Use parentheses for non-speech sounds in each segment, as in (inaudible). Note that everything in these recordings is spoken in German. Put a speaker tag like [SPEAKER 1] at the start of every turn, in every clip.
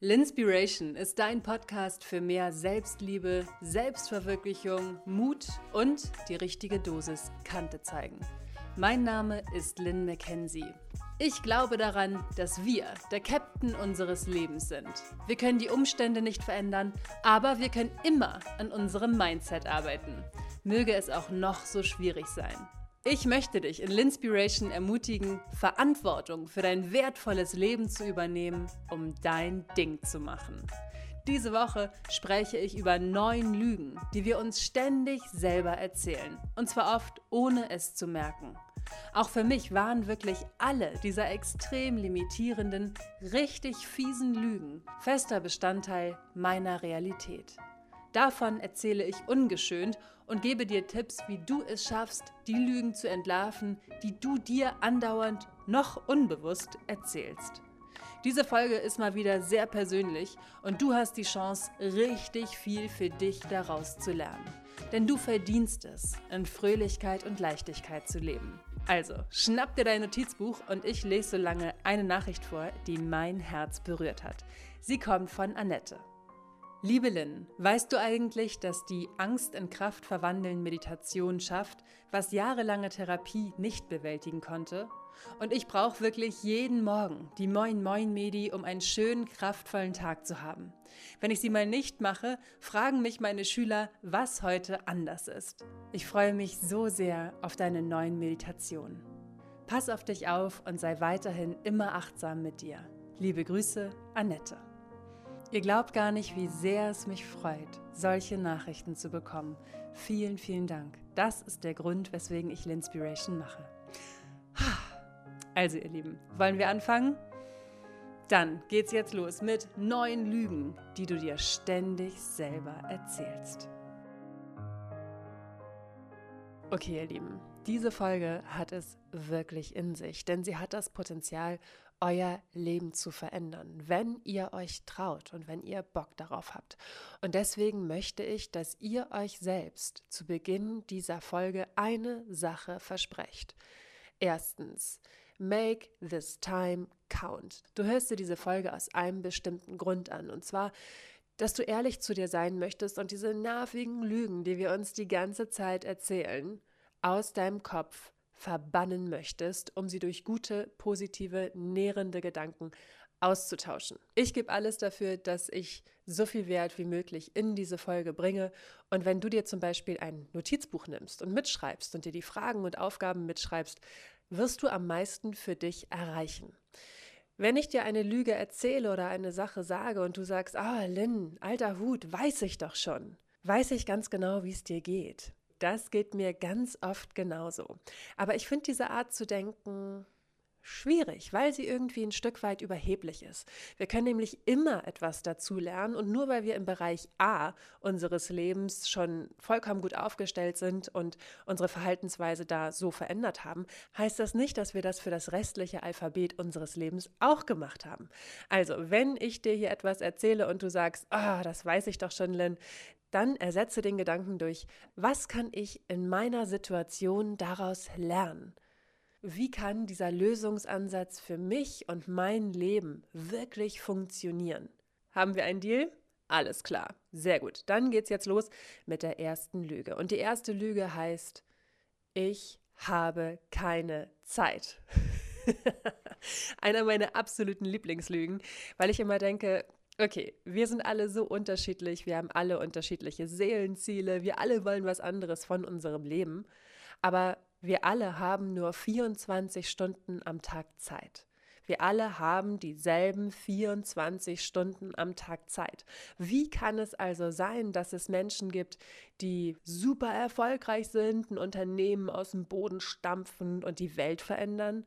[SPEAKER 1] Linspiration ist dein Podcast für mehr Selbstliebe, Selbstverwirklichung, Mut und die richtige Dosis Kante zeigen. Mein Name ist Lynn McKenzie. Ich glaube daran, dass wir der Captain unseres Lebens sind. Wir können die Umstände nicht verändern, aber wir können immer an unserem Mindset arbeiten. Möge es auch noch so schwierig sein. Ich möchte dich in Linspiration ermutigen, Verantwortung für dein wertvolles Leben zu übernehmen, um dein Ding zu machen. Diese Woche spreche ich über neun Lügen, die wir uns ständig selber erzählen. Und zwar oft ohne es zu merken. Auch für mich waren wirklich alle dieser extrem limitierenden, richtig fiesen Lügen fester Bestandteil meiner Realität. Davon erzähle ich ungeschönt und gebe dir Tipps, wie du es schaffst, die Lügen zu entlarven, die du dir andauernd noch unbewusst erzählst. Diese Folge ist mal wieder sehr persönlich und du hast die Chance, richtig viel für dich daraus zu lernen. Denn du verdienst es, in Fröhlichkeit und Leichtigkeit zu leben. Also, schnapp dir dein Notizbuch und ich lese so lange eine Nachricht vor, die mein Herz berührt hat. Sie kommt von Annette. Liebe Lynn, weißt du eigentlich, dass die Angst in Kraft verwandeln Meditation schafft, was jahrelange Therapie nicht bewältigen konnte? Und ich brauche wirklich jeden Morgen die Moin Moin Medi, um einen schönen, kraftvollen Tag zu haben. Wenn ich sie mal nicht mache, fragen mich meine Schüler, was heute anders ist. Ich freue mich so sehr auf deine neuen Meditationen. Pass auf dich auf und sei weiterhin immer achtsam mit dir. Liebe Grüße, Annette. Ihr glaubt gar nicht, wie sehr es mich freut, solche Nachrichten zu bekommen. Vielen, vielen Dank. Das ist der Grund, weswegen ich Linspiration mache. Also, ihr Lieben, wollen wir anfangen? Dann geht's jetzt los mit neun Lügen, die du dir ständig selber erzählst. Okay, ihr Lieben, diese Folge hat es wirklich in sich, denn sie hat das Potenzial, euer Leben zu verändern, wenn ihr euch traut und wenn ihr Bock darauf habt. Und deswegen möchte ich, dass ihr euch selbst zu Beginn dieser Folge eine Sache versprecht. Erstens, make this time count. Du hörst dir diese Folge aus einem bestimmten Grund an, und zwar, dass du ehrlich zu dir sein möchtest und diese nervigen Lügen, die wir uns die ganze Zeit erzählen, aus deinem Kopf verbannen möchtest, um sie durch gute, positive, nährende Gedanken auszutauschen. Ich gebe alles dafür, dass ich so viel Wert wie möglich in diese Folge bringe. Und wenn du dir zum Beispiel ein Notizbuch nimmst und mitschreibst und dir die Fragen und Aufgaben mitschreibst, wirst du am meisten für dich erreichen. Wenn ich dir eine Lüge erzähle oder eine Sache sage und du sagst, ah, Lynn, alter Hut, weiß ich doch schon, weiß ich ganz genau, wie es dir geht. Das geht mir ganz oft genauso. Aber ich finde diese Art zu denken schwierig, weil sie irgendwie ein Stück weit überheblich ist. Wir können nämlich immer etwas dazu lernen und nur weil wir im Bereich A unseres Lebens schon vollkommen gut aufgestellt sind und unsere Verhaltensweise da so verändert haben, heißt das nicht, dass wir das für das restliche Alphabet unseres Lebens auch gemacht haben. Also, wenn ich dir hier etwas erzähle und du sagst, ah, oh, das weiß ich doch schon, Lynn, dann ersetze den Gedanken durch, was kann ich in meiner Situation daraus lernen? Wie kann dieser Lösungsansatz für mich und mein Leben wirklich funktionieren? Haben wir einen Deal? Alles klar. Sehr gut. Dann geht's jetzt los mit der ersten Lüge. Und die erste Lüge heißt, ich habe keine Zeit. (laughs) Einer meiner absoluten Lieblingslügen, weil ich immer denke, Okay, wir sind alle so unterschiedlich, wir haben alle unterschiedliche Seelenziele, wir alle wollen was anderes von unserem Leben, aber wir alle haben nur 24 Stunden am Tag Zeit. Wir alle haben dieselben 24 Stunden am Tag Zeit. Wie kann es also sein, dass es Menschen gibt, die super erfolgreich sind, ein Unternehmen aus dem Boden stampfen und die Welt verändern?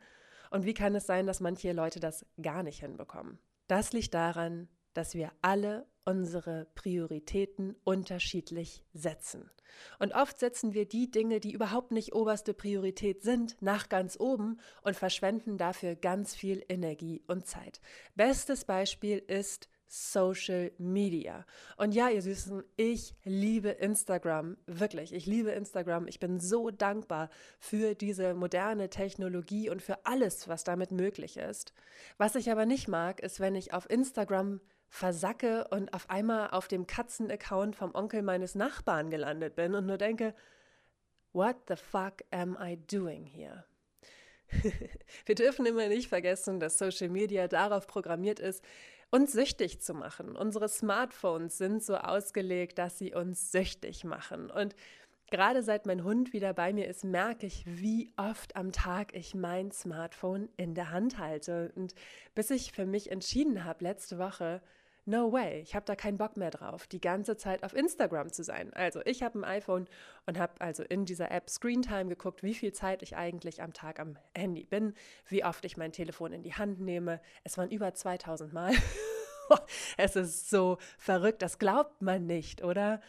[SPEAKER 1] Und wie kann es sein, dass manche Leute das gar nicht hinbekommen? Das liegt daran, dass wir alle unsere Prioritäten unterschiedlich setzen. Und oft setzen wir die Dinge, die überhaupt nicht oberste Priorität sind, nach ganz oben und verschwenden dafür ganz viel Energie und Zeit. Bestes Beispiel ist Social Media. Und ja, ihr Süßen, ich liebe Instagram, wirklich. Ich liebe Instagram. Ich bin so dankbar für diese moderne Technologie und für alles, was damit möglich ist. Was ich aber nicht mag, ist, wenn ich auf Instagram versacke und auf einmal auf dem Katzen-Account vom Onkel meines Nachbarn gelandet bin und nur denke, what the fuck am I doing here? (laughs) Wir dürfen immer nicht vergessen, dass Social Media darauf programmiert ist, uns süchtig zu machen. Unsere Smartphones sind so ausgelegt, dass sie uns süchtig machen. Und gerade seit mein Hund wieder bei mir ist, merke ich, wie oft am Tag ich mein Smartphone in der Hand halte. Und bis ich für mich entschieden habe, letzte Woche, No way, ich habe da keinen Bock mehr drauf, die ganze Zeit auf Instagram zu sein. Also ich habe ein iPhone und habe also in dieser App Screentime geguckt, wie viel Zeit ich eigentlich am Tag am Handy bin, wie oft ich mein Telefon in die Hand nehme. Es waren über 2000 Mal. (laughs) es ist so verrückt, das glaubt man nicht, oder?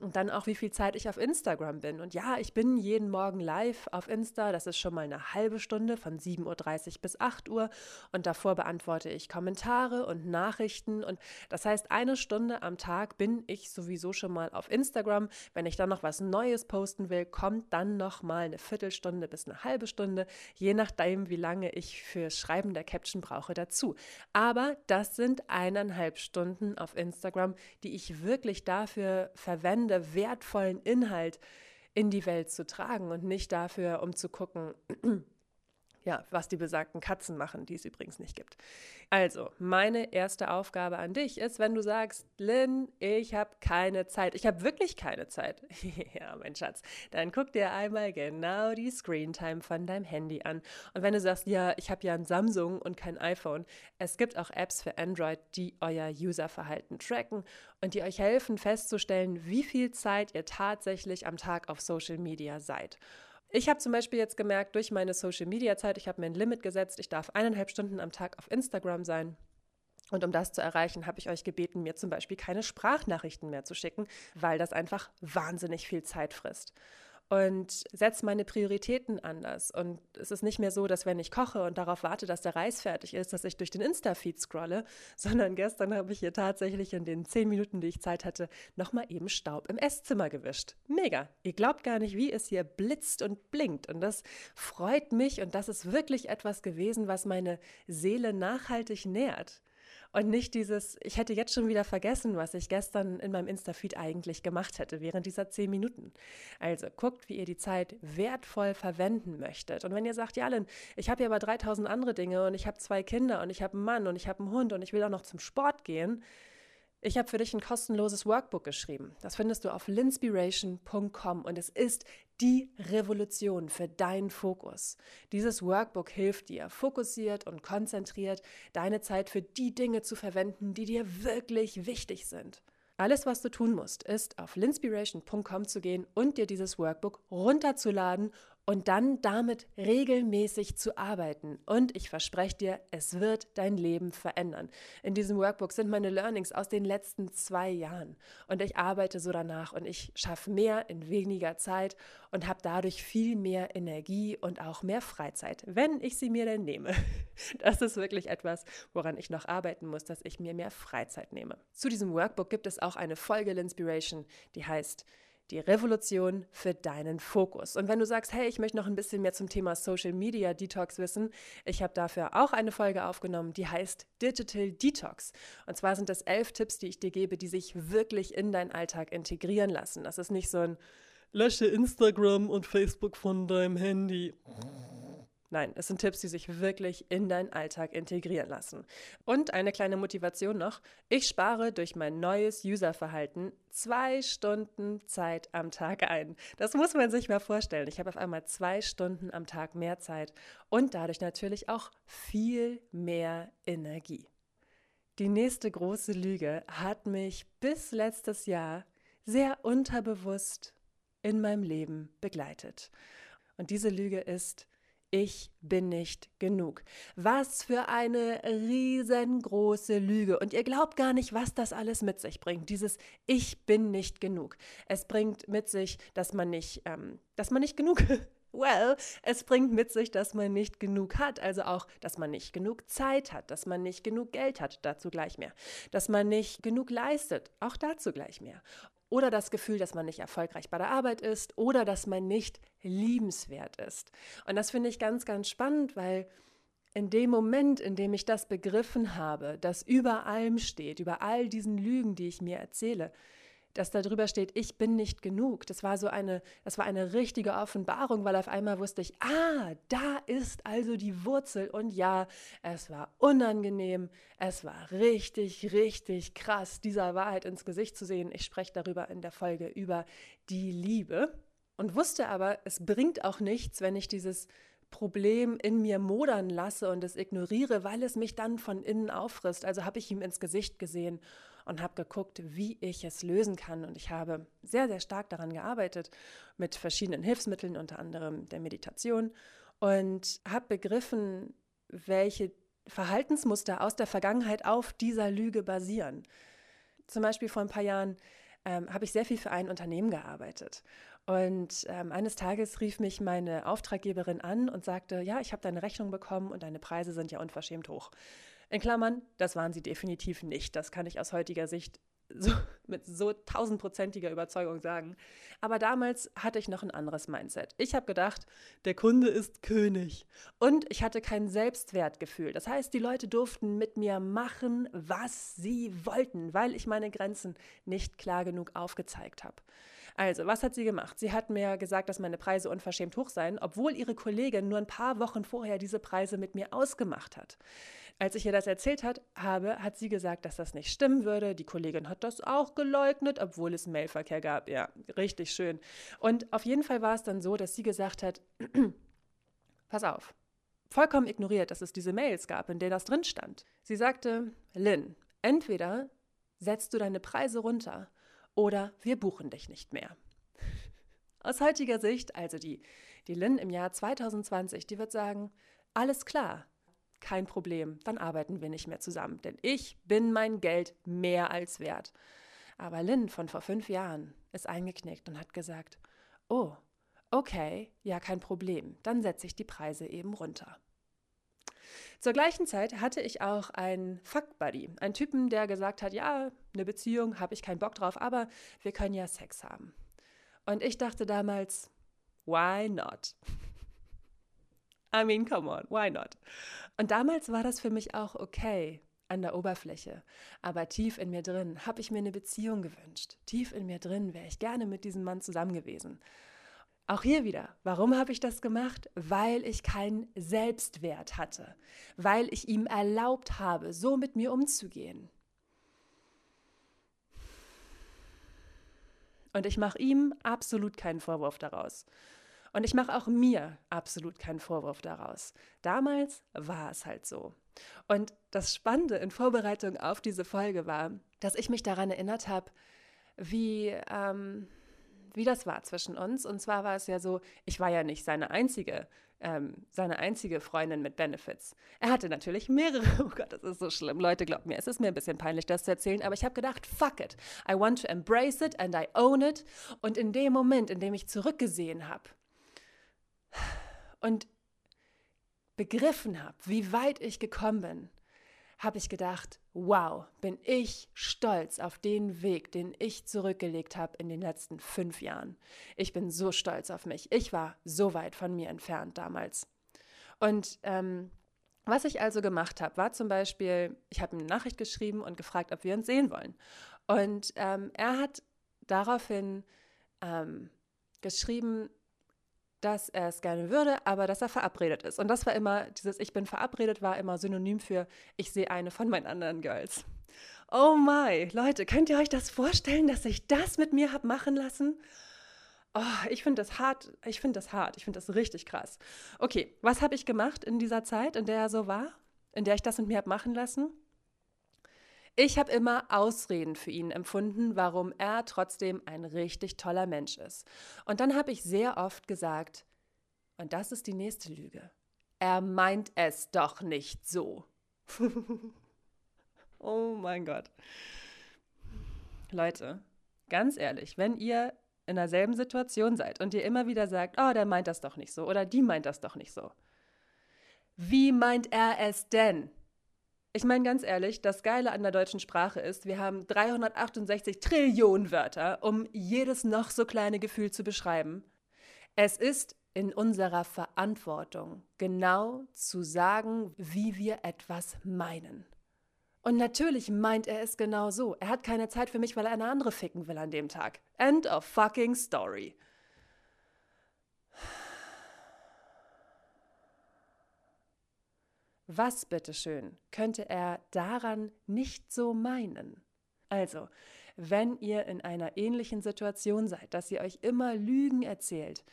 [SPEAKER 1] Und dann auch, wie viel Zeit ich auf Instagram bin. Und ja, ich bin jeden Morgen live auf Insta. Das ist schon mal eine halbe Stunde von 7.30 Uhr bis 8 Uhr. Und davor beantworte ich Kommentare und Nachrichten. Und das heißt, eine Stunde am Tag bin ich sowieso schon mal auf Instagram. Wenn ich dann noch was Neues posten will, kommt dann noch mal eine Viertelstunde bis eine halbe Stunde, je nachdem, wie lange ich für Schreiben der Caption brauche dazu. Aber das sind eineinhalb Stunden auf Instagram, die ich wirklich dafür verwende, spannende, wertvollen Inhalt in die Welt zu tragen und nicht dafür, um zu gucken, ja, was die besagten Katzen machen, die es übrigens nicht gibt. Also, meine erste Aufgabe an dich ist, wenn du sagst, Lynn, ich habe keine Zeit, ich habe wirklich keine Zeit. (laughs) ja, mein Schatz, dann guck dir einmal genau die Screentime von deinem Handy an. Und wenn du sagst, ja, ich habe ja ein Samsung und kein iPhone, es gibt auch Apps für Android, die euer Userverhalten tracken und die euch helfen festzustellen, wie viel Zeit ihr tatsächlich am Tag auf Social Media seid. Ich habe zum Beispiel jetzt gemerkt, durch meine Social-Media-Zeit, ich habe mir ein Limit gesetzt, ich darf eineinhalb Stunden am Tag auf Instagram sein. Und um das zu erreichen, habe ich euch gebeten, mir zum Beispiel keine Sprachnachrichten mehr zu schicken, weil das einfach wahnsinnig viel Zeit frisst und setze meine Prioritäten anders. Und es ist nicht mehr so, dass wenn ich koche und darauf warte, dass der Reis fertig ist, dass ich durch den Insta-Feed scrolle, (laughs) sondern gestern habe ich hier tatsächlich in den zehn Minuten, die ich Zeit hatte, nochmal eben Staub im Esszimmer gewischt. Mega. Ihr glaubt gar nicht, wie es hier blitzt und blinkt. Und das freut mich und das ist wirklich etwas gewesen, was meine Seele nachhaltig nährt. Und nicht dieses, ich hätte jetzt schon wieder vergessen, was ich gestern in meinem Insta-Feed eigentlich gemacht hätte während dieser zehn Minuten. Also guckt, wie ihr die Zeit wertvoll verwenden möchtet. Und wenn ihr sagt, ja, Lynn, ich habe ja aber 3000 andere Dinge und ich habe zwei Kinder und ich habe einen Mann und ich habe einen Hund und ich will auch noch zum Sport gehen, ich habe für dich ein kostenloses Workbook geschrieben. Das findest du auf linspiration.com und es ist die Revolution für deinen Fokus. Dieses Workbook hilft dir, fokussiert und konzentriert deine Zeit für die Dinge zu verwenden, die dir wirklich wichtig sind. Alles, was du tun musst, ist auf linspiration.com zu gehen und dir dieses Workbook runterzuladen und dann damit regelmäßig zu arbeiten. Und ich verspreche dir, es wird dein Leben verändern. In diesem Workbook sind meine Learnings aus den letzten zwei Jahren. Und ich arbeite so danach und ich schaffe mehr in weniger Zeit und habe dadurch viel mehr Energie und auch mehr Freizeit, wenn ich sie mir denn nehme. (laughs) Das ist wirklich etwas, woran ich noch arbeiten muss, dass ich mir mehr Freizeit nehme. Zu diesem Workbook gibt es auch eine Folge Inspiration, die heißt die Revolution für deinen Fokus. Und wenn du sagst, hey, ich möchte noch ein bisschen mehr zum Thema Social Media Detox wissen, ich habe dafür auch eine Folge aufgenommen, die heißt Digital Detox. Und zwar sind das elf Tipps, die ich dir gebe, die sich wirklich in deinen Alltag integrieren lassen. Das ist nicht so ein Lösche Instagram und Facebook von deinem Handy. Nein, es sind Tipps, die sich wirklich in deinen Alltag integrieren lassen. Und eine kleine Motivation noch. Ich spare durch mein neues Userverhalten zwei Stunden Zeit am Tag ein. Das muss man sich mal vorstellen. Ich habe auf einmal zwei Stunden am Tag mehr Zeit und dadurch natürlich auch viel mehr Energie. Die nächste große Lüge hat mich bis letztes Jahr sehr unterbewusst in meinem Leben begleitet. Und diese Lüge ist, ich bin nicht genug. Was für eine riesengroße Lüge. Und ihr glaubt gar nicht, was das alles mit sich bringt. Dieses Ich bin nicht genug. Es bringt mit sich, dass man nicht, ähm, dass man nicht genug. (laughs) Well, es bringt mit sich, dass man nicht genug hat, also auch, dass man nicht genug Zeit hat, dass man nicht genug Geld hat, dazu gleich mehr, dass man nicht genug leistet, auch dazu gleich mehr oder das Gefühl, dass man nicht erfolgreich bei der Arbeit ist oder dass man nicht liebenswert ist. Und das finde ich ganz, ganz spannend, weil in dem Moment, in dem ich das begriffen habe, dass über allem steht, über all diesen Lügen, die ich mir erzähle, dass da drüber steht, ich bin nicht genug. Das war so eine, das war eine richtige Offenbarung, weil auf einmal wusste ich, ah, da ist also die Wurzel. Und ja, es war unangenehm, es war richtig, richtig krass, dieser Wahrheit ins Gesicht zu sehen. Ich spreche darüber in der Folge über die Liebe und wusste aber, es bringt auch nichts, wenn ich dieses Problem in mir modern lasse und es ignoriere, weil es mich dann von innen auffrisst. Also habe ich ihm ins Gesicht gesehen und habe geguckt, wie ich es lösen kann. Und ich habe sehr, sehr stark daran gearbeitet mit verschiedenen Hilfsmitteln, unter anderem der Meditation und habe begriffen, welche Verhaltensmuster aus der Vergangenheit auf dieser Lüge basieren. Zum Beispiel vor ein paar Jahren ähm, habe ich sehr viel für ein Unternehmen gearbeitet. Und ähm, eines Tages rief mich meine Auftraggeberin an und sagte, ja, ich habe deine Rechnung bekommen und deine Preise sind ja unverschämt hoch. In Klammern, das waren sie definitiv nicht. Das kann ich aus heutiger Sicht so, (laughs) mit so tausendprozentiger Überzeugung sagen. Aber damals hatte ich noch ein anderes Mindset. Ich habe gedacht, der Kunde ist König. Und ich hatte kein Selbstwertgefühl. Das heißt, die Leute durften mit mir machen, was sie wollten, weil ich meine Grenzen nicht klar genug aufgezeigt habe. Also, was hat sie gemacht? Sie hat mir gesagt, dass meine Preise unverschämt hoch seien, obwohl ihre Kollegin nur ein paar Wochen vorher diese Preise mit mir ausgemacht hat. Als ich ihr das erzählt hat, habe, hat sie gesagt, dass das nicht stimmen würde. Die Kollegin hat das auch geleugnet, obwohl es Mailverkehr gab. Ja, richtig schön. Und auf jeden Fall war es dann so, dass sie gesagt hat, (clears throat) pass auf, vollkommen ignoriert, dass es diese Mails gab, in denen das drin stand. Sie sagte, Lynn, entweder setzt du deine Preise runter oder wir buchen dich nicht mehr. Aus heutiger Sicht, also die, die Lynn im Jahr 2020, die wird sagen, alles klar, kein Problem, dann arbeiten wir nicht mehr zusammen, denn ich bin mein Geld mehr als wert. Aber Lynn von vor fünf Jahren ist eingeknickt und hat gesagt, oh, okay, ja kein Problem, dann setze ich die Preise eben runter. Zur gleichen Zeit hatte ich auch einen Fuck-Buddy, einen Typen, der gesagt hat, ja, eine Beziehung, habe ich keinen Bock drauf, aber wir können ja Sex haben. Und ich dachte damals, why not? (laughs) I mean, come on, why not? Und damals war das für mich auch okay an der Oberfläche. Aber tief in mir drin habe ich mir eine Beziehung gewünscht. Tief in mir drin wäre ich gerne mit diesem Mann zusammen gewesen. Auch hier wieder, warum habe ich das gemacht? Weil ich keinen Selbstwert hatte, weil ich ihm erlaubt habe, so mit mir umzugehen. Und ich mache ihm absolut keinen Vorwurf daraus. Und ich mache auch mir absolut keinen Vorwurf daraus. Damals war es halt so. Und das Spannende in Vorbereitung auf diese Folge war, dass ich mich daran erinnert habe, wie, ähm, wie das war zwischen uns. Und zwar war es ja so, ich war ja nicht seine einzige, ähm, seine einzige Freundin mit Benefits. Er hatte natürlich mehrere. (laughs) Oh Gott, das ist so schlimm. Leute, glaubt mir, es ist mir ein bisschen peinlich, das zu erzählen, aber ich habe gedacht, fuck it. I want to embrace it and I own it. Und in dem Moment, in dem ich zurückgesehen habe, und begriffen habe, wie weit ich gekommen bin, habe ich gedacht, wow, bin ich stolz auf den Weg, den ich zurückgelegt habe in den letzten fünf Jahren. Ich bin so stolz auf mich. Ich war so weit von mir entfernt damals. Und ähm, was ich also gemacht habe, war zum Beispiel, ich habe eine Nachricht geschrieben und gefragt, ob wir uns sehen wollen. Und ähm, er hat daraufhin ähm, geschrieben, dass er es gerne würde, aber dass er verabredet ist. Und das war immer, dieses Ich bin verabredet war immer synonym für Ich sehe eine von meinen anderen Girls. Oh my, Leute, könnt ihr euch das vorstellen, dass ich das mit mir habe machen lassen? Oh, ich finde das hart, ich finde das hart, ich finde das richtig krass. Okay, was habe ich gemacht in dieser Zeit, in der er so war, in der ich das mit mir habe machen lassen? Ich habe immer Ausreden für ihn empfunden, warum er trotzdem ein richtig toller Mensch ist. Und dann habe ich sehr oft gesagt, und das ist die nächste Lüge, er meint es doch nicht so. (laughs) oh mein Gott. Leute, ganz ehrlich, wenn ihr in derselben Situation seid und ihr immer wieder sagt, oh, der meint das doch nicht so oder die meint das doch nicht so. Wie meint er es denn? Ich meine ganz ehrlich, das Geile an der deutschen Sprache ist, wir haben 368 Trillionen Wörter, um jedes noch so kleine Gefühl zu beschreiben. Es ist in unserer Verantwortung, genau zu sagen, wie wir etwas meinen. Und natürlich meint er es genau so. Er hat keine Zeit für mich, weil er eine andere ficken will an dem Tag. End of fucking story. Was bitteschön könnte er daran nicht so meinen? Also, wenn ihr in einer ähnlichen Situation seid, dass ihr euch immer Lügen erzählt,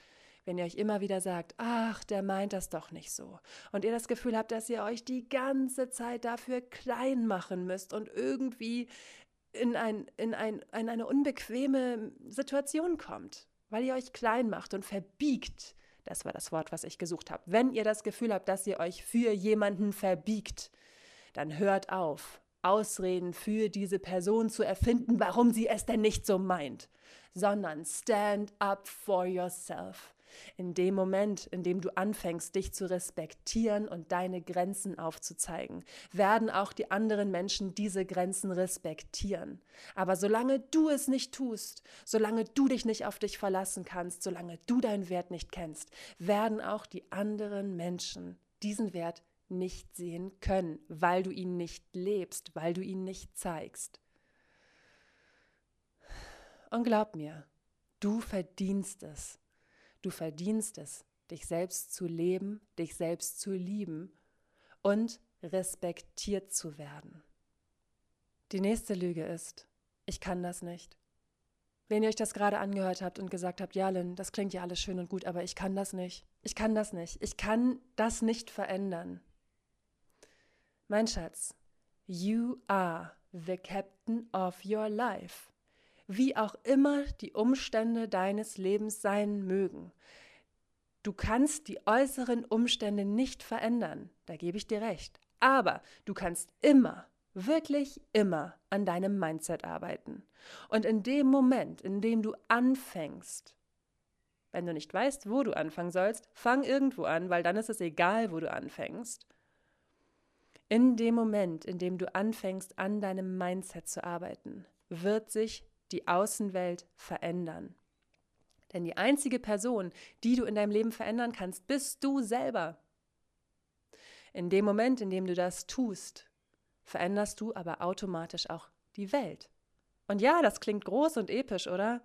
[SPEAKER 1] wenn ihr euch immer wieder sagt, ach, der meint das doch nicht so, und ihr das Gefühl habt, dass ihr euch die ganze Zeit dafür klein machen müsst und irgendwie in, ein, in, ein, in eine unbequeme Situation kommt, weil ihr euch klein macht und verbiegt, das war das Wort, was ich gesucht habe. Wenn ihr das Gefühl habt, dass ihr euch für jemanden verbiegt, dann hört auf, Ausreden für diese Person zu erfinden, warum sie es denn nicht so meint, sondern stand up for yourself. In dem Moment, in dem du anfängst, dich zu respektieren und deine Grenzen aufzuzeigen, werden auch die anderen Menschen diese Grenzen respektieren. Aber solange du es nicht tust, solange du dich nicht auf dich verlassen kannst, solange du deinen Wert nicht kennst, werden auch die anderen Menschen diesen Wert nicht sehen können, weil du ihn nicht lebst, weil du ihn nicht zeigst. Und glaub mir, du verdienst es. Du verdienst es, dich selbst zu leben, dich selbst zu lieben und respektiert zu werden. Die nächste Lüge ist, ich kann das nicht. Wenn ihr euch das gerade angehört habt und gesagt habt, ja, Lynn, das klingt ja alles schön und gut, aber ich kann das nicht. Ich kann das nicht. Ich kann das nicht verändern. Mein Schatz, you are the captain of your life wie auch immer die Umstände deines Lebens sein mögen. Du kannst die äußeren Umstände nicht verändern, da gebe ich dir recht. Aber du kannst immer, wirklich immer an deinem Mindset arbeiten. Und in dem Moment, in dem du anfängst, wenn du nicht weißt, wo du anfangen sollst, fang irgendwo an, weil dann ist es egal, wo du anfängst. In dem Moment, in dem du anfängst, an deinem Mindset zu arbeiten, wird sich die Außenwelt verändern. Denn die einzige Person, die du in deinem Leben verändern kannst, bist du selber. In dem Moment, in dem du das tust, veränderst du aber automatisch auch die Welt. Und ja, das klingt groß und episch, oder?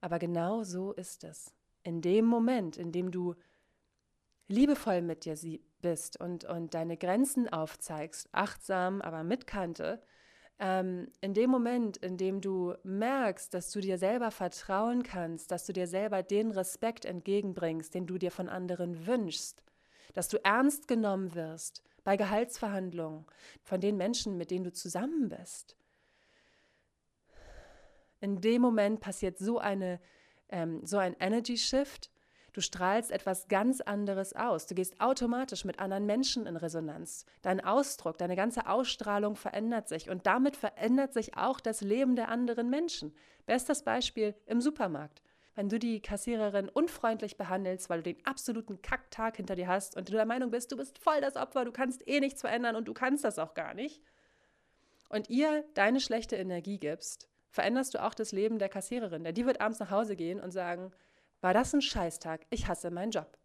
[SPEAKER 1] Aber genau so ist es. In dem Moment, in dem du liebevoll mit dir bist und, und deine Grenzen aufzeigst, achtsam, aber mit Kante, ähm, in dem Moment, in dem du merkst, dass du dir selber vertrauen kannst, dass du dir selber den Respekt entgegenbringst, den du dir von anderen wünschst, dass du ernst genommen wirst bei Gehaltsverhandlungen von den Menschen, mit denen du zusammen bist. In dem Moment passiert so, eine, ähm, so ein Energy Shift, Du strahlst etwas ganz anderes aus. Du gehst automatisch mit anderen Menschen in Resonanz. Dein Ausdruck, deine ganze Ausstrahlung verändert sich und damit verändert sich auch das Leben der anderen Menschen. Bestes Beispiel im Supermarkt. Wenn du die Kassiererin unfreundlich behandelst, weil du den absoluten Kacktag hinter dir hast und du der Meinung bist, du bist voll das Opfer, du kannst eh nichts verändern und du kannst das auch gar nicht, und ihr deine schlechte Energie gibst, veränderst du auch das Leben der Kassiererin. Denn die wird abends nach Hause gehen und sagen, war das ein Scheißtag? Ich hasse meinen Job.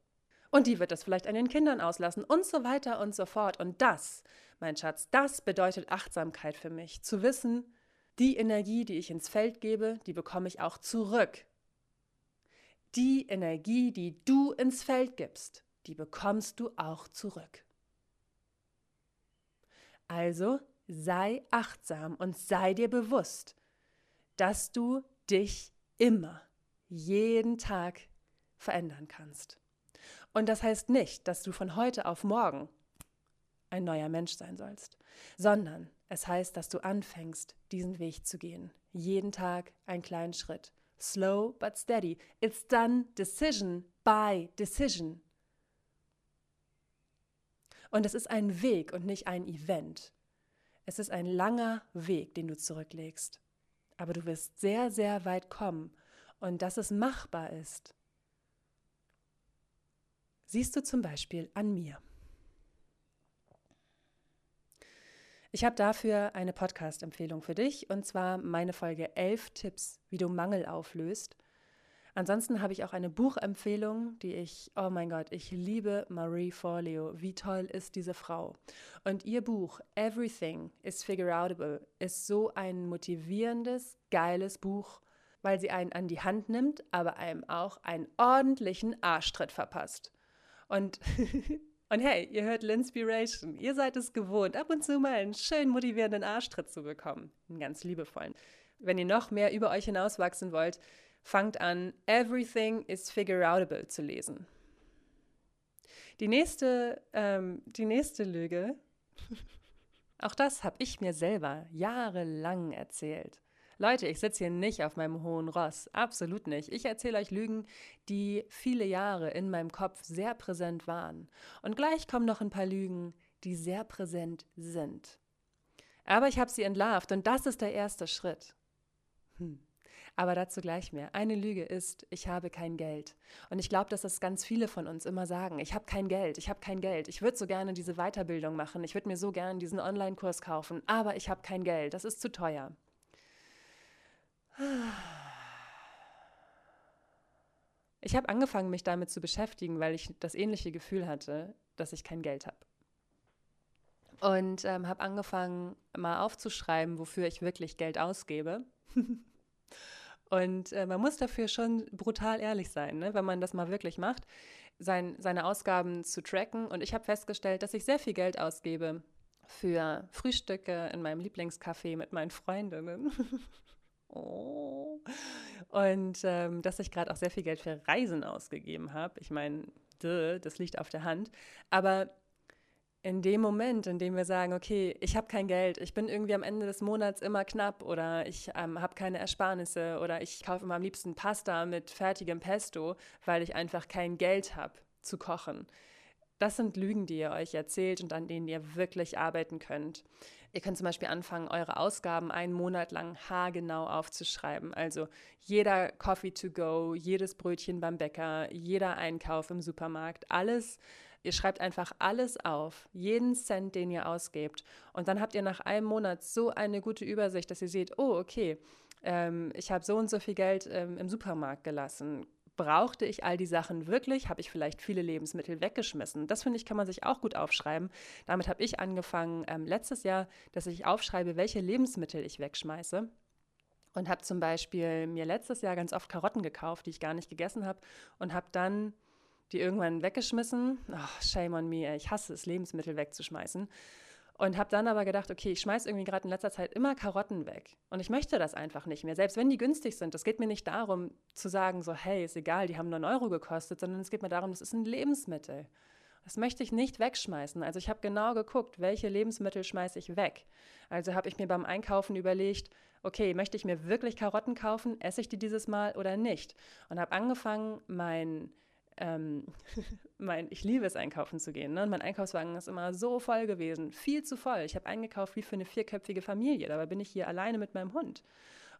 [SPEAKER 1] Und die wird das vielleicht an den Kindern auslassen und so weiter und so fort. Und das, mein Schatz, das bedeutet Achtsamkeit für mich. Zu wissen, die Energie, die ich ins Feld gebe, die bekomme ich auch zurück. Die Energie, die du ins Feld gibst, die bekommst du auch zurück. Also sei achtsam und sei dir bewusst, dass du dich immer jeden Tag verändern kannst. Und das heißt nicht, dass du von heute auf morgen ein neuer Mensch sein sollst, sondern es heißt, dass du anfängst, diesen Weg zu gehen. Jeden Tag einen kleinen Schritt. Slow but steady. It's done decision by decision. Und es ist ein Weg und nicht ein Event. Es ist ein langer Weg, den du zurücklegst. Aber du wirst sehr, sehr weit kommen und dass es machbar ist, siehst du zum Beispiel an mir. Ich habe dafür eine Podcast-Empfehlung für dich und zwar meine Folge 11 Tipps, wie du Mangel auflöst. Ansonsten habe ich auch eine Buchempfehlung, die ich, oh mein Gott, ich liebe Marie Forleo. Wie toll ist diese Frau? Und ihr Buch Everything is Figure Outable ist so ein motivierendes, geiles Buch, weil sie einen an die Hand nimmt, aber einem auch einen ordentlichen Arschtritt verpasst. Und (laughs) Und hey, ihr hört Linspiration. Ihr seid es gewohnt, ab und zu mal einen schön motivierenden Arschtritt zu bekommen. Einen ganz liebevollen. Wenn ihr noch mehr über euch hinauswachsen wollt, fangt an, Everything is Figure Outable zu lesen. Die nächste, ähm, die nächste Lüge, (laughs) auch das habe ich mir selber jahrelang erzählt. Leute, ich sitze hier nicht auf meinem hohen Ross, absolut nicht. Ich erzähle euch Lügen, die viele Jahre in meinem Kopf sehr präsent waren. Und gleich kommen noch ein paar Lügen, die sehr präsent sind. Aber ich habe sie entlarvt und das ist der erste Schritt. Hm. Aber dazu gleich mehr. Eine Lüge ist, ich habe kein Geld. Und ich glaube, dass das ganz viele von uns immer sagen. Ich habe kein Geld, ich habe kein Geld. Ich würde so gerne diese Weiterbildung machen. Ich würde mir so gerne diesen Online-Kurs kaufen. Aber ich habe kein Geld. Das ist zu teuer. Ich habe angefangen, mich damit zu beschäftigen, weil ich das ähnliche Gefühl hatte, dass ich kein Geld habe. Und ähm, habe angefangen, mal aufzuschreiben, wofür ich wirklich Geld ausgebe. (laughs) Und äh, man muss dafür schon brutal ehrlich sein, ne? wenn man das mal wirklich macht, sein, seine Ausgaben zu tracken. Und ich habe festgestellt, dass ich sehr viel Geld ausgebe für Frühstücke in meinem Lieblingscafé mit meinen Freundinnen. (laughs) oh. Und ähm, dass ich gerade auch sehr viel Geld für Reisen ausgegeben habe. Ich meine, das liegt auf der Hand. Aber in dem Moment, in dem wir sagen, okay, ich habe kein Geld, ich bin irgendwie am Ende des Monats immer knapp oder ich ähm, habe keine Ersparnisse oder ich kaufe immer am liebsten Pasta mit fertigem Pesto, weil ich einfach kein Geld habe zu kochen. Das sind Lügen, die ihr euch erzählt und an denen ihr wirklich arbeiten könnt. Ihr könnt zum Beispiel anfangen, eure Ausgaben einen Monat lang haargenau aufzuschreiben. Also jeder Coffee to go, jedes Brötchen beim Bäcker, jeder Einkauf im Supermarkt, alles Ihr schreibt einfach alles auf, jeden Cent, den ihr ausgebt. Und dann habt ihr nach einem Monat so eine gute Übersicht, dass ihr seht, oh, okay, ähm, ich habe so und so viel Geld ähm, im Supermarkt gelassen. Brauchte ich all die Sachen wirklich? Habe ich vielleicht viele Lebensmittel weggeschmissen? Das finde ich, kann man sich auch gut aufschreiben. Damit habe ich angefangen ähm, letztes Jahr, dass ich aufschreibe, welche Lebensmittel ich wegschmeiße und habe zum Beispiel mir letztes Jahr ganz oft Karotten gekauft, die ich gar nicht gegessen habe und habe dann die irgendwann weggeschmissen. Oh, shame on me, ich hasse es, Lebensmittel wegzuschmeißen. Und habe dann aber gedacht, okay, ich schmeiße irgendwie gerade in letzter Zeit immer Karotten weg. Und ich möchte das einfach nicht mehr, selbst wenn die günstig sind. Es geht mir nicht darum zu sagen, so, hey, ist egal, die haben nur einen Euro gekostet, sondern es geht mir darum, das ist ein Lebensmittel. Das möchte ich nicht wegschmeißen. Also ich habe genau geguckt, welche Lebensmittel schmeiße ich weg. Also habe ich mir beim Einkaufen überlegt, okay, möchte ich mir wirklich Karotten kaufen? Esse ich die dieses Mal oder nicht? Und habe angefangen, mein ähm, (laughs) mein, ich liebe es, einkaufen zu gehen. Ne? Und mein Einkaufswagen ist immer so voll gewesen, viel zu voll. Ich habe eingekauft wie für eine vierköpfige Familie. Dabei bin ich hier alleine mit meinem Hund.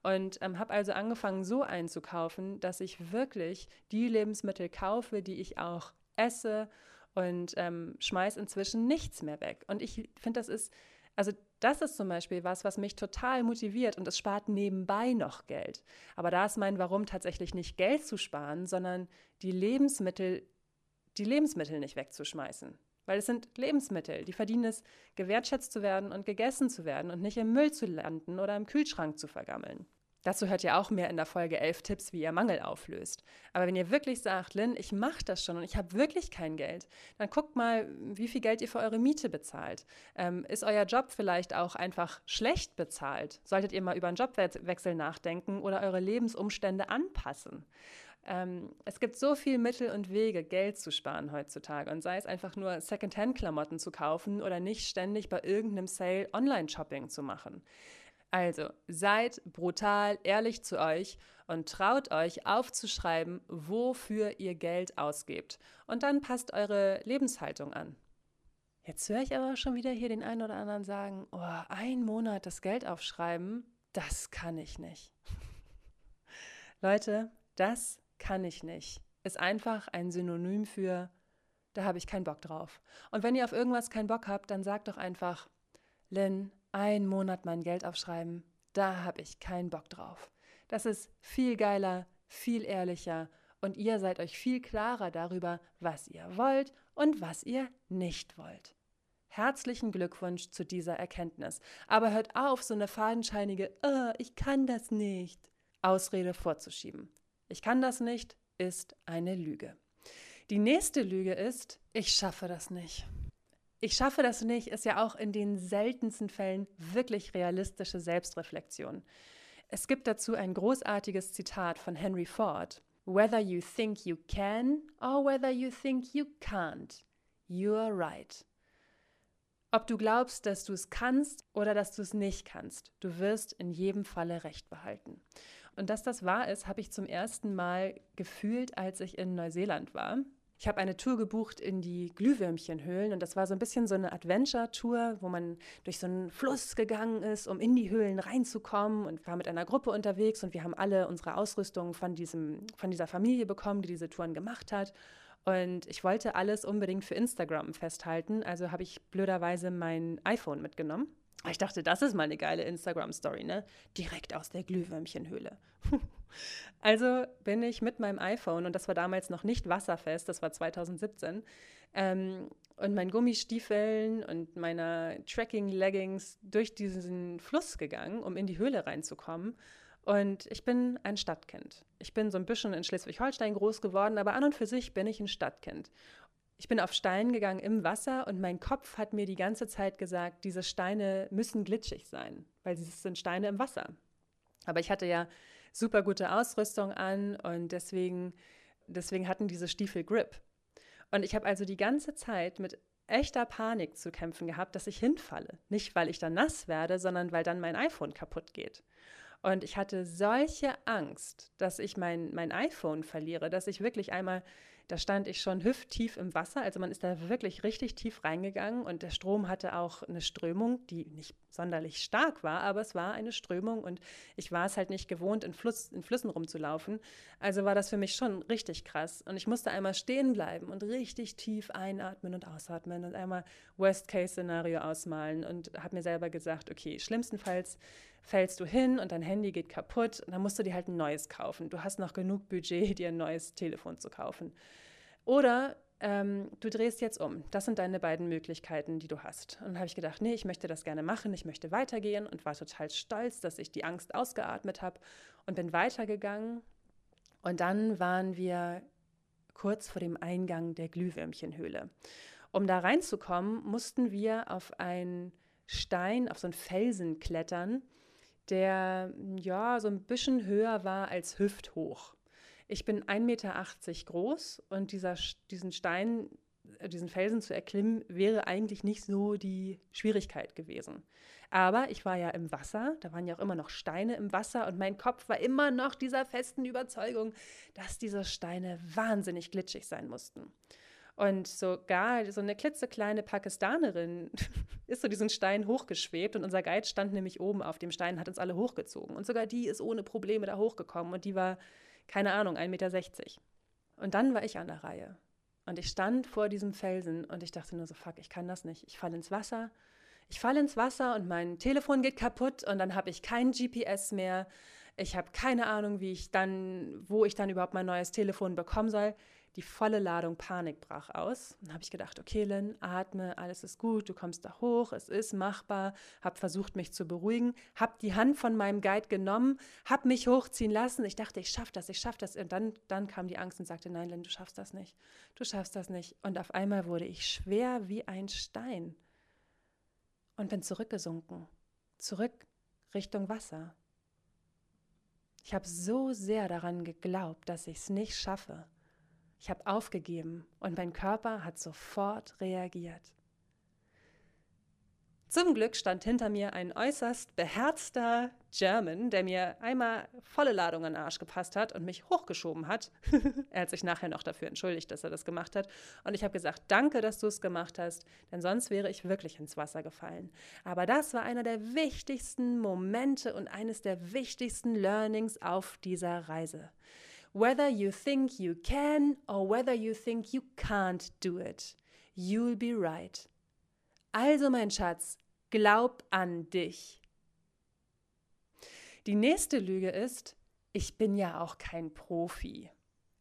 [SPEAKER 1] Und ähm, habe also angefangen, so einzukaufen, dass ich wirklich die Lebensmittel kaufe, die ich auch esse und ähm, schmeiß inzwischen nichts mehr weg. Und ich finde, das ist, also das ist zum Beispiel was, was mich total motiviert und es spart nebenbei noch Geld. Aber da ist mein Warum tatsächlich nicht Geld zu sparen, sondern die Lebensmittel, die Lebensmittel nicht wegzuschmeißen. Weil es sind Lebensmittel, die verdienen es, gewertschätzt zu werden und gegessen zu werden und nicht im Müll zu landen oder im Kühlschrank zu vergammeln. Dazu hört ihr auch mehr in der Folge 11 Tipps, wie ihr Mangel auflöst. Aber wenn ihr wirklich sagt, Lynn, ich mache das schon und ich habe wirklich kein Geld, dann guckt mal, wie viel Geld ihr für eure Miete bezahlt. Ähm, ist euer Job vielleicht auch einfach schlecht bezahlt? Solltet ihr mal über einen Jobwechsel nachdenken oder eure Lebensumstände anpassen? Ähm, es gibt so viele Mittel und Wege, Geld zu sparen heutzutage. Und sei es einfach nur Secondhand-Klamotten zu kaufen oder nicht ständig bei irgendeinem Sale Online-Shopping zu machen. Also seid brutal ehrlich zu euch und traut euch aufzuschreiben, wofür ihr Geld ausgebt. Und dann passt eure Lebenshaltung an. Jetzt höre ich aber schon wieder hier den einen oder anderen sagen, oh, ein Monat das Geld aufschreiben, das kann ich nicht. (laughs) Leute, das kann ich nicht. Ist einfach ein Synonym für, da habe ich keinen Bock drauf. Und wenn ihr auf irgendwas keinen Bock habt, dann sagt doch einfach, Lynn, einen Monat mein Geld aufschreiben, da habe ich keinen Bock drauf. Das ist viel geiler, viel ehrlicher und ihr seid euch viel klarer darüber, was ihr wollt und was ihr nicht wollt. Herzlichen Glückwunsch zu dieser Erkenntnis. Aber hört auf, so eine fadenscheinige, oh, ich kann das nicht, Ausrede vorzuschieben. Ich kann das nicht ist eine Lüge. Die nächste Lüge ist, ich schaffe das nicht. Ich schaffe das nicht ist ja auch in den seltensten Fällen wirklich realistische Selbstreflexion. Es gibt dazu ein großartiges Zitat von Henry Ford. Whether you think you can or whether you think you can't, you are right. Ob du glaubst, dass du es kannst oder dass du es nicht kannst, du wirst in jedem Falle Recht behalten. Und dass das wahr ist, habe ich zum ersten Mal gefühlt, als ich in Neuseeland war. Ich habe eine Tour gebucht in die Glühwürmchenhöhlen und das war so ein bisschen so eine Adventure-Tour, wo man durch so einen Fluss gegangen ist, um in die Höhlen reinzukommen und war mit einer Gruppe unterwegs und wir haben alle unsere Ausrüstung von, diesem, von dieser Familie bekommen, die diese Touren gemacht hat. Und ich wollte alles unbedingt für Instagram festhalten, also habe ich blöderweise mein iPhone mitgenommen ich dachte, das ist mal eine geile Instagram-Story, ne? Direkt aus der Glühwürmchenhöhle. (laughs) also bin ich mit meinem iPhone, und das war damals noch nicht wasserfest, das war 2017, ähm, und meinen Gummistiefeln und meiner Tracking-Leggings durch diesen Fluss gegangen, um in die Höhle reinzukommen. Und ich bin ein Stadtkind. Ich bin so ein bisschen in Schleswig-Holstein groß geworden, aber an und für sich bin ich ein Stadtkind. Ich bin auf Steinen gegangen im Wasser und mein Kopf hat mir die ganze Zeit gesagt, diese Steine müssen glitschig sein, weil es sind Steine im Wasser. Aber ich hatte ja super gute Ausrüstung an und deswegen, deswegen hatten diese Stiefel Grip. Und ich habe also die ganze Zeit mit echter Panik zu kämpfen gehabt, dass ich hinfalle. Nicht, weil ich dann nass werde, sondern weil dann mein iPhone kaputt geht. Und ich hatte solche Angst, dass ich mein, mein iPhone verliere, dass ich wirklich einmal da stand ich schon hüfttief im Wasser. Also man ist da wirklich richtig tief reingegangen und der Strom hatte auch eine Strömung, die nicht sonderlich stark war, aber es war eine Strömung und ich war es halt nicht gewohnt, in, Fluss, in Flüssen rumzulaufen. Also war das für mich schon richtig krass. Und ich musste einmal stehen bleiben und richtig tief einatmen und ausatmen und einmal Worst-Case-Szenario ausmalen und habe mir selber gesagt, okay, schlimmstenfalls fällst du hin und dein Handy geht kaputt und dann musst du dir halt ein neues kaufen. Du hast noch genug Budget, (laughs) dir ein neues Telefon zu kaufen. Oder ähm, du drehst jetzt um. Das sind deine beiden Möglichkeiten, die du hast. Und dann habe ich gedacht, nee, ich möchte das gerne machen, ich möchte weitergehen und war total stolz, dass ich die Angst ausgeatmet habe und bin weitergegangen. Und dann waren wir kurz vor dem Eingang der Glühwürmchenhöhle. Um da reinzukommen, mussten wir auf einen Stein, auf so einen Felsen klettern, der ja so ein bisschen höher war als hüfthoch. Ich bin 1,80 Meter groß und dieser, diesen Stein, äh, diesen Felsen zu erklimmen, wäre eigentlich nicht so die Schwierigkeit gewesen. Aber ich war ja im Wasser, da waren ja auch immer noch Steine im Wasser und mein Kopf war immer noch dieser festen Überzeugung, dass diese Steine wahnsinnig glitschig sein mussten. Und sogar so eine klitzekleine Pakistanerin (laughs) ist so diesen Stein hochgeschwebt und unser Guide stand nämlich oben auf dem Stein, hat uns alle hochgezogen. Und sogar die ist ohne Probleme da hochgekommen und die war keine Ahnung, 1,60 Meter. Und dann war ich an der Reihe. Und ich stand vor diesem Felsen und ich dachte nur so, fuck, ich kann das nicht. Ich falle ins Wasser. Ich falle ins Wasser und mein Telefon geht kaputt und dann habe ich kein GPS mehr. Ich habe keine Ahnung, wie ich dann, wo ich dann überhaupt mein neues Telefon bekommen soll die volle Ladung Panik brach aus. Dann habe ich gedacht, okay, Lynn, atme, alles ist gut, du kommst da hoch, es ist machbar. Habe versucht, mich zu beruhigen, habe die Hand von meinem Guide genommen, habe mich hochziehen lassen. Ich dachte, ich schaffe das, ich schaffe das. Und dann, dann kam die Angst und sagte, nein, Lynn, du schaffst das nicht, du schaffst das nicht. Und auf einmal wurde ich schwer wie ein Stein und bin zurückgesunken, zurück Richtung Wasser. Ich habe so sehr daran geglaubt, dass ich es nicht schaffe. Ich habe aufgegeben und mein Körper hat sofort reagiert. Zum Glück stand hinter mir ein äußerst beherzter German, der mir einmal volle Ladung an den Arsch gepasst hat und mich hochgeschoben hat. (laughs) er hat sich nachher noch dafür entschuldigt, dass er das gemacht hat. Und ich habe gesagt, danke, dass du es gemacht hast, denn sonst wäre ich wirklich ins Wasser gefallen. Aber das war einer der wichtigsten Momente und eines der wichtigsten Learnings auf dieser Reise. Whether you think you can or whether you think you can't do it, you'll be right. Also, mein Schatz, glaub an dich. Die nächste Lüge ist, ich bin ja auch kein Profi.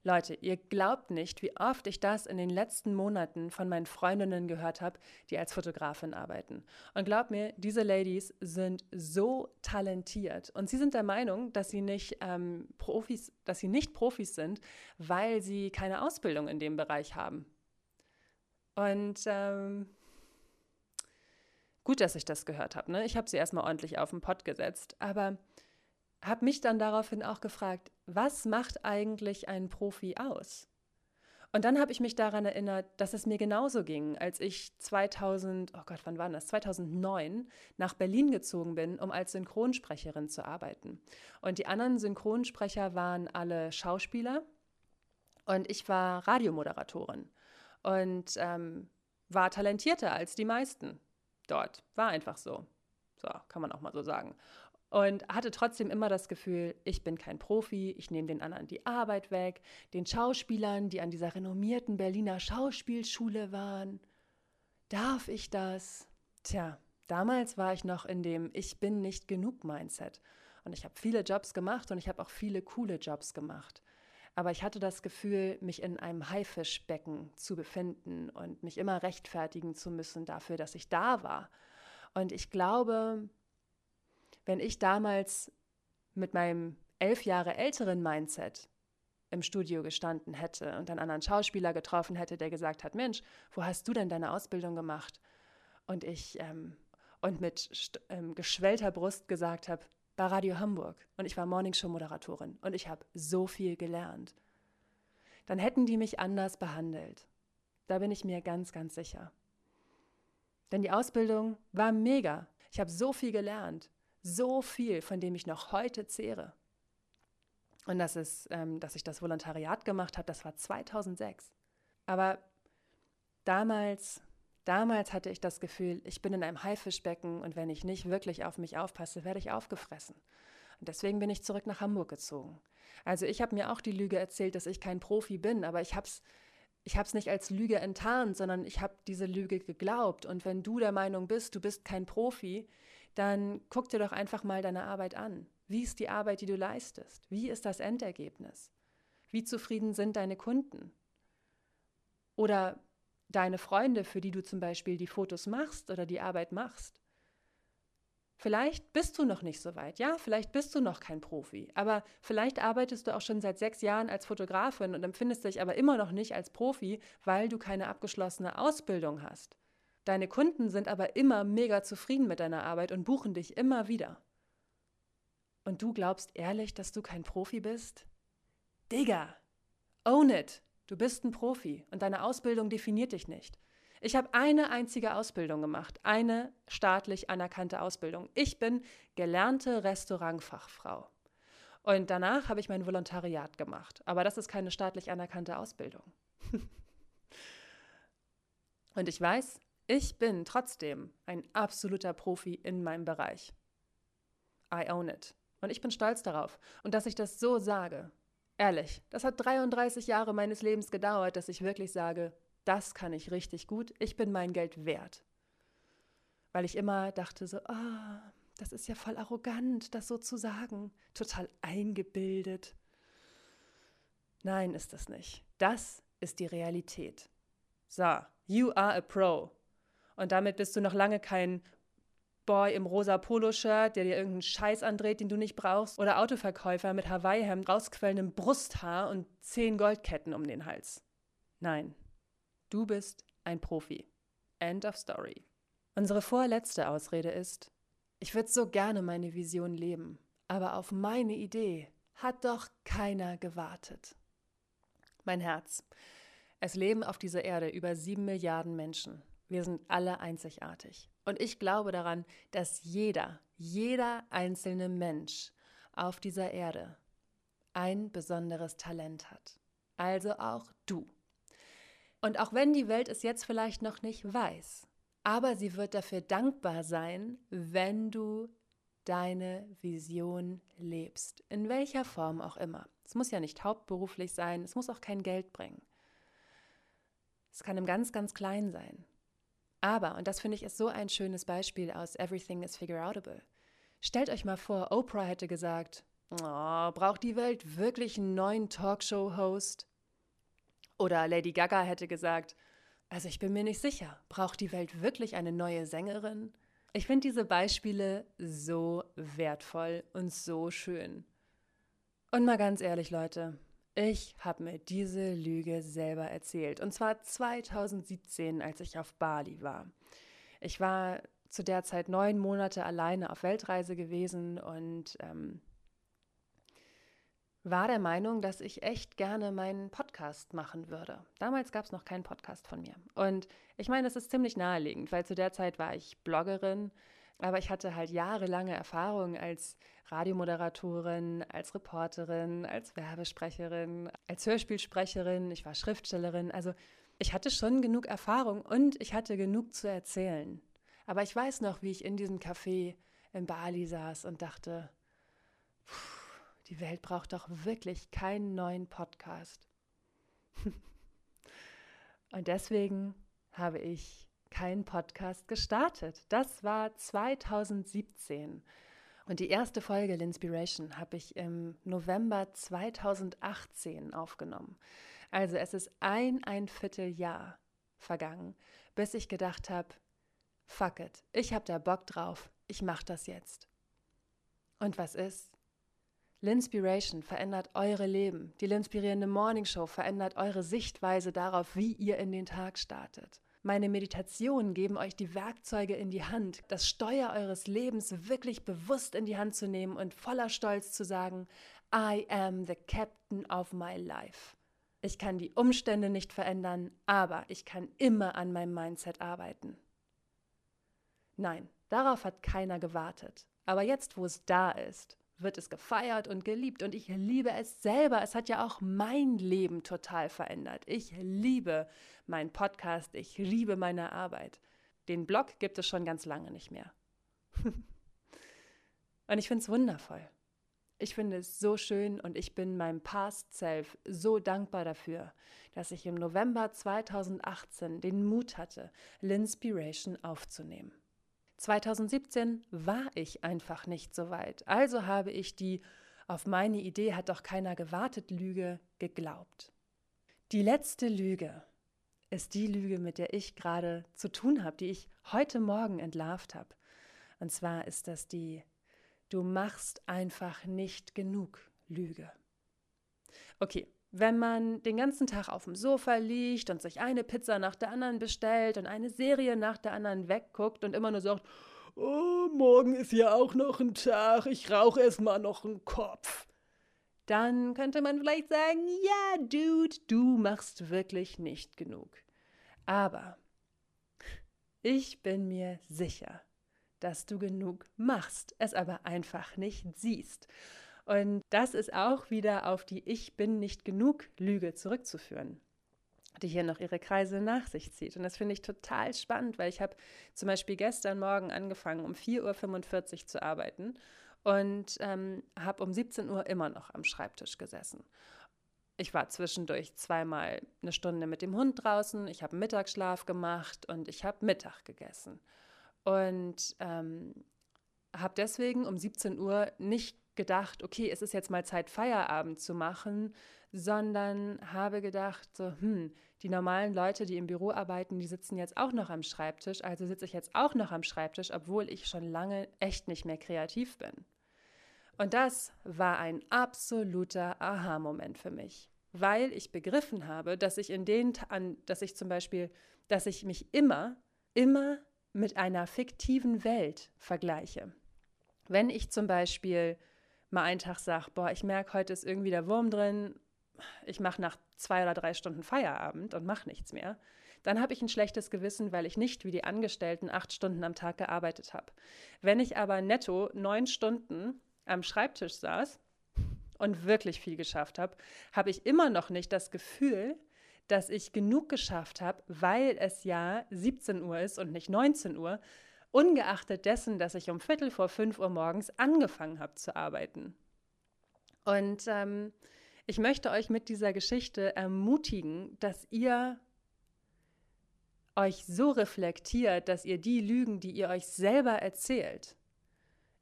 [SPEAKER 1] Leute, ihr glaubt nicht, wie oft ich das in den letzten Monaten von meinen Freundinnen gehört habe, die als Fotografin arbeiten. Und glaubt mir, diese Ladies sind so talentiert und sie sind der Meinung, dass sie nicht ähm, Profis, dass sie nicht Profis sind, weil sie keine Ausbildung in dem Bereich haben. Und ähm, gut, dass ich das gehört habe. Ne? Ich habe sie erstmal ordentlich auf den Pott gesetzt, aber habe mich dann daraufhin auch gefragt, was macht eigentlich einen Profi aus? Und dann habe ich mich daran erinnert, dass es mir genauso ging, als ich 2000, oh Gott, wann war das? 2009 nach Berlin gezogen bin, um als Synchronsprecherin zu arbeiten. Und die anderen Synchronsprecher waren alle Schauspieler und ich war Radiomoderatorin und ähm, war talentierter als die meisten dort. War einfach so. So, kann man auch mal so sagen und hatte trotzdem immer das Gefühl, ich bin kein Profi, ich nehme den anderen die Arbeit weg, den Schauspielern, die an dieser renommierten Berliner Schauspielschule waren. Darf ich das? Tja, damals war ich noch in dem Ich bin nicht genug Mindset. Und ich habe viele Jobs gemacht und ich habe auch viele coole Jobs gemacht. Aber ich hatte das Gefühl, mich in einem Haifischbecken zu befinden und mich immer rechtfertigen zu müssen dafür, dass ich da war. Und ich glaube, wenn ich damals mit meinem elf Jahre älteren Mindset im Studio gestanden hätte und einen anderen Schauspieler getroffen hätte, der gesagt hat, Mensch, wo hast du denn deine Ausbildung gemacht? Und ich ähm, und mit ähm, geschwellter Brust gesagt habe, bei Radio Hamburg und ich war Morningshow-Moderatorin und ich habe so viel gelernt. Dann hätten die mich anders behandelt. Da bin ich mir ganz, ganz sicher. Denn die Ausbildung war mega. Ich habe so viel gelernt so viel, von dem ich noch heute zehre. Und das ist, ähm, dass ich das Volontariat gemacht habe, das war 2006. Aber damals, damals hatte ich das Gefühl, ich bin in einem Haifischbecken und wenn ich nicht wirklich auf mich aufpasse, werde ich aufgefressen. Und deswegen bin ich zurück nach Hamburg gezogen. Also ich habe mir auch die Lüge erzählt, dass ich kein Profi bin, aber ich habe es ich habe es nicht als Lüge enttarnt, sondern ich habe diese Lüge geglaubt. Und wenn du der Meinung bist, du bist kein Profi, dann guck dir doch einfach mal deine Arbeit an. Wie ist die Arbeit, die du leistest? Wie ist das Endergebnis? Wie zufrieden sind deine Kunden? Oder deine Freunde, für die du zum Beispiel die Fotos machst oder die Arbeit machst? Vielleicht bist du noch nicht so weit, ja, vielleicht bist du noch kein Profi, aber vielleicht arbeitest du auch schon seit sechs Jahren als Fotografin und empfindest dich aber immer noch nicht als Profi, weil du keine abgeschlossene Ausbildung hast. Deine Kunden sind aber immer mega zufrieden mit deiner Arbeit und buchen dich immer wieder. Und du glaubst ehrlich, dass du kein Profi bist? Digga, own it. Du bist ein Profi und deine Ausbildung definiert dich nicht. Ich habe eine einzige Ausbildung gemacht, eine staatlich anerkannte Ausbildung. Ich bin gelernte Restaurantfachfrau. Und danach habe ich mein Volontariat gemacht. Aber das ist keine staatlich anerkannte Ausbildung. (laughs) und ich weiß, ich bin trotzdem ein absoluter Profi in meinem Bereich. I own it. Und ich bin stolz darauf. Und dass ich das so sage. Ehrlich, das hat 33 Jahre meines Lebens gedauert, dass ich wirklich sage, das kann ich richtig gut, ich bin mein Geld wert. Weil ich immer dachte so, ah, oh, das ist ja voll arrogant, das so zu sagen, total eingebildet. Nein, ist das nicht. Das ist die Realität. So, you are a pro. Und damit bist du noch lange kein Boy im rosa Poloshirt, der dir irgendeinen Scheiß andreht, den du nicht brauchst, oder Autoverkäufer mit Hawaii-Hemd, rausquellendem Brusthaar und zehn Goldketten um den Hals. Nein, du bist ein Profi. End of story. Unsere vorletzte Ausrede ist, ich würde so gerne meine Vision leben, aber auf meine Idee hat doch keiner gewartet. Mein Herz. Es leben auf dieser Erde über sieben Milliarden Menschen. Wir sind alle einzigartig. Und ich glaube daran, dass jeder, jeder einzelne Mensch auf dieser Erde ein besonderes Talent hat. Also auch du. Und auch wenn die Welt es jetzt vielleicht noch nicht weiß, aber sie wird dafür dankbar sein, wenn du deine Vision lebst, in welcher Form auch immer. Es muss ja nicht hauptberuflich sein, es muss auch kein Geld bringen. Es kann im ganz, ganz klein sein. Aber, und das finde ich ist so ein schönes Beispiel aus Everything is Figure Outable. Stellt euch mal vor, Oprah hätte gesagt, Oh, braucht die Welt wirklich einen neuen Talkshow-Host? Oder Lady Gaga hätte gesagt, also ich bin mir nicht sicher, braucht die Welt wirklich eine neue Sängerin? Ich finde diese Beispiele so wertvoll und so schön. Und mal ganz ehrlich, Leute, ich habe mir diese Lüge selber erzählt. Und zwar 2017, als ich auf Bali war. Ich war zu der Zeit neun Monate alleine auf Weltreise gewesen und ähm, war der Meinung, dass ich echt gerne meinen Podcast machen würde. Damals gab es noch keinen Podcast von mir. Und ich meine, das ist ziemlich naheliegend, weil zu der Zeit war ich Bloggerin, aber ich hatte halt jahrelange Erfahrung als Radiomoderatorin, als Reporterin, als Werbesprecherin, als Hörspielsprecherin, ich war Schriftstellerin. Also ich hatte schon genug Erfahrung und ich hatte genug zu erzählen. Aber ich weiß noch, wie ich in diesem Café in Bali saß und dachte, die Welt braucht doch wirklich keinen neuen Podcast. (laughs) und deswegen habe ich keinen Podcast gestartet. Das war 2017. Und die erste Folge L'Inspiration habe ich im November 2018 aufgenommen. Also es ist ein, ein Vierteljahr vergangen, bis ich gedacht habe, fuck it, ich habe da Bock drauf, ich mache das jetzt. Und was ist? L'Inspiration verändert eure Leben. Die L'Inspirierende Morning Show verändert eure Sichtweise darauf, wie ihr in den Tag startet. Meine Meditationen geben euch die Werkzeuge in die Hand, das Steuer eures Lebens wirklich bewusst in die Hand zu nehmen und voller Stolz zu sagen, I am the captain of my life. Ich kann die Umstände nicht verändern, aber ich kann immer an meinem Mindset arbeiten. Nein, darauf hat keiner gewartet. Aber jetzt, wo es da ist, wird es gefeiert und geliebt und ich liebe es selber. Es hat ja auch mein Leben total verändert. Ich liebe meinen Podcast, ich liebe meine Arbeit. Den Blog gibt es schon ganz lange nicht mehr. (laughs) und ich finde es wundervoll. Ich finde es so schön und ich bin meinem Past Self so dankbar dafür, dass ich im November 2018 den Mut hatte, L'Inspiration aufzunehmen. 2017 war ich einfach nicht so weit. Also habe ich die auf meine Idee hat doch keiner gewartet Lüge geglaubt. Die letzte Lüge ist die Lüge, mit der ich gerade zu tun habe, die ich heute Morgen entlarvt habe. Und zwar ist das die Du machst einfach nicht genug Lüge. Okay, wenn man den ganzen Tag auf dem Sofa liegt und sich eine Pizza nach der anderen bestellt und eine Serie nach der anderen wegguckt und immer nur sagt, oh, morgen ist ja auch noch ein Tag, ich rauche erst mal noch einen Kopf. Dann könnte man vielleicht sagen, ja, Dude, du machst wirklich nicht genug. Aber ich bin mir sicher, dass du genug machst, es aber einfach nicht siehst. Und das ist auch wieder auf die Ich bin nicht genug Lüge zurückzuführen, die hier noch ihre Kreise nach sich zieht. Und das finde ich total spannend, weil ich habe zum Beispiel gestern Morgen angefangen, um 4.45 Uhr zu arbeiten und ähm, habe um 17 Uhr immer noch am Schreibtisch gesessen. Ich war zwischendurch zweimal eine Stunde mit dem Hund draußen, ich habe Mittagsschlaf gemacht und ich habe Mittag gegessen. Und ähm, habe deswegen um 17 Uhr nicht gedacht, okay, es ist jetzt mal Zeit, Feierabend zu machen, sondern habe gedacht, so, hm, die normalen Leute, die im Büro arbeiten, die sitzen jetzt auch noch am Schreibtisch, also sitze ich jetzt auch noch am Schreibtisch, obwohl ich schon lange echt nicht mehr kreativ bin. Und das war ein absoluter Aha-Moment für mich, weil ich begriffen habe, dass ich in den, an, dass ich zum Beispiel, dass ich mich immer, immer mit einer fiktiven Welt vergleiche. Wenn ich zum Beispiel mal einen Tag sage, boah, ich merke, heute ist irgendwie der Wurm drin, ich mache nach zwei oder drei Stunden Feierabend und mache nichts mehr, dann habe ich ein schlechtes Gewissen, weil ich nicht wie die Angestellten acht Stunden am Tag gearbeitet habe. Wenn ich aber netto neun Stunden am Schreibtisch saß und wirklich viel geschafft habe, habe ich immer noch nicht das Gefühl, dass ich genug geschafft habe, weil es ja 17 Uhr ist und nicht 19 Uhr, ungeachtet dessen, dass ich um Viertel vor fünf Uhr morgens angefangen habe zu arbeiten. Und ähm, ich möchte euch mit dieser Geschichte ermutigen, dass ihr euch so reflektiert, dass ihr die Lügen, die ihr euch selber erzählt,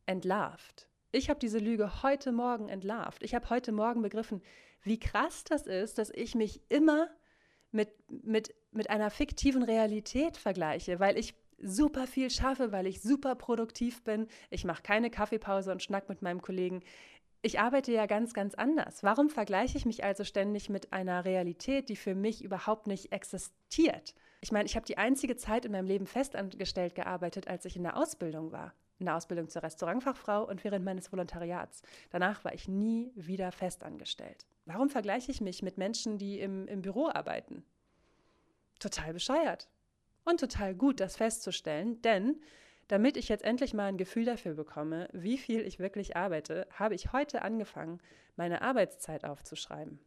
[SPEAKER 1] entlarvt. Ich habe diese Lüge heute Morgen entlarvt. Ich habe heute Morgen begriffen, wie krass das ist, dass ich mich immer mit, mit, mit einer fiktiven Realität vergleiche, weil ich super viel schaffe, weil ich super produktiv bin. Ich mache keine Kaffeepause und schnack mit meinem Kollegen. Ich arbeite ja ganz, ganz anders. Warum vergleiche ich mich also ständig mit einer Realität, die für mich überhaupt nicht existiert? Ich meine, ich habe die einzige Zeit in meinem Leben festangestellt gearbeitet, als ich in der Ausbildung war. In der Ausbildung zur Restaurantfachfrau und während meines Volontariats. Danach war ich nie wieder festangestellt. Warum vergleiche ich mich mit Menschen, die im, im Büro arbeiten? Total bescheuert. Und total gut, das festzustellen, denn damit ich jetzt endlich mal ein Gefühl dafür bekomme, wie viel ich wirklich arbeite, habe ich heute angefangen, meine Arbeitszeit aufzuschreiben.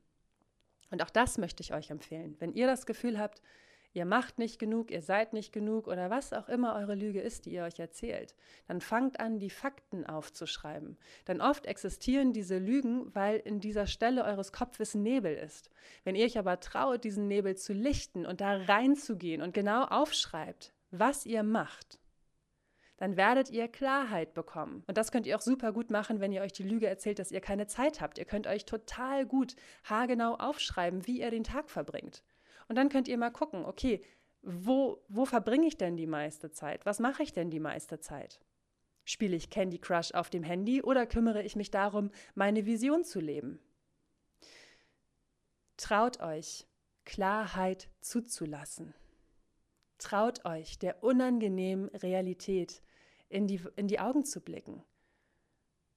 [SPEAKER 1] Und auch das möchte ich euch empfehlen. Wenn ihr das Gefühl habt, ihr macht nicht genug, ihr seid nicht genug oder was auch immer eure Lüge ist, die ihr euch erzählt, dann fangt an, die Fakten aufzuschreiben. Denn oft existieren diese Lügen, weil in dieser Stelle eures Kopfes Nebel ist. Wenn ihr euch aber traut, diesen Nebel zu lichten und da reinzugehen und genau aufschreibt, was ihr macht, dann werdet ihr Klarheit bekommen. Und das könnt ihr auch super gut machen, wenn ihr euch die Lüge erzählt, dass ihr keine Zeit habt. Ihr könnt euch total gut haargenau aufschreiben, wie ihr den Tag verbringt. Und dann könnt ihr mal gucken, okay, wo, wo verbringe ich denn die meiste Zeit? Was mache ich denn die meiste Zeit? Spiele ich Candy Crush auf dem Handy oder kümmere ich mich darum, meine Vision zu leben? Traut euch, Klarheit zuzulassen. Traut euch, der unangenehmen Realität in die, in die Augen zu blicken.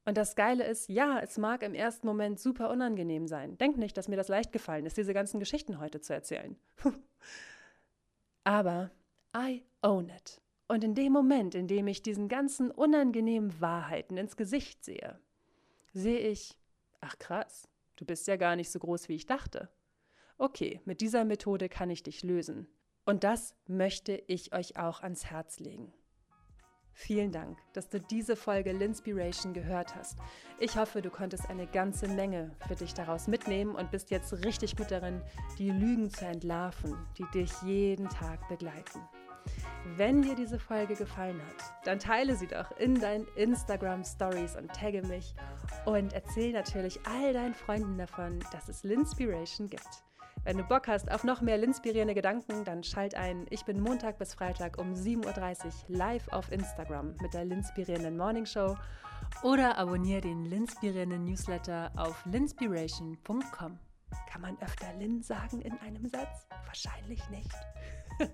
[SPEAKER 1] Und das Geile ist, ja, es mag im ersten Moment super unangenehm sein. Denkt nicht, dass mir das leicht gefallen ist, diese ganzen Geschichten heute zu erzählen. (laughs) Aber I own it. Und in dem Moment, in dem ich diesen ganzen unangenehmen Wahrheiten ins Gesicht sehe, sehe ich, ach krass, du bist ja gar nicht so groß, wie ich dachte. Okay, mit dieser Methode kann ich dich lösen. Und das möchte ich euch auch ans Herz legen. Vielen Dank, dass du diese Folge Linspiration gehört hast. Ich hoffe, du konntest eine ganze Menge für dich daraus mitnehmen und bist jetzt richtig gut darin, die Lügen zu entlarven, die dich jeden Tag begleiten. Wenn dir diese Folge gefallen hat, dann teile sie doch in deinen Instagram Stories und tagge mich und erzähl natürlich all deinen Freunden davon, dass es Linspiration gibt. Wenn du Bock hast auf noch mehr linspirierende Gedanken, dann schalt ein. Ich bin Montag bis Freitag um 7.30 Uhr live auf Instagram mit der Linspirierenden Morning Show oder abonniere den Linspirierenden Newsletter auf linspiration.com. Kann man öfter Lin sagen in einem Satz? Wahrscheinlich nicht. (laughs)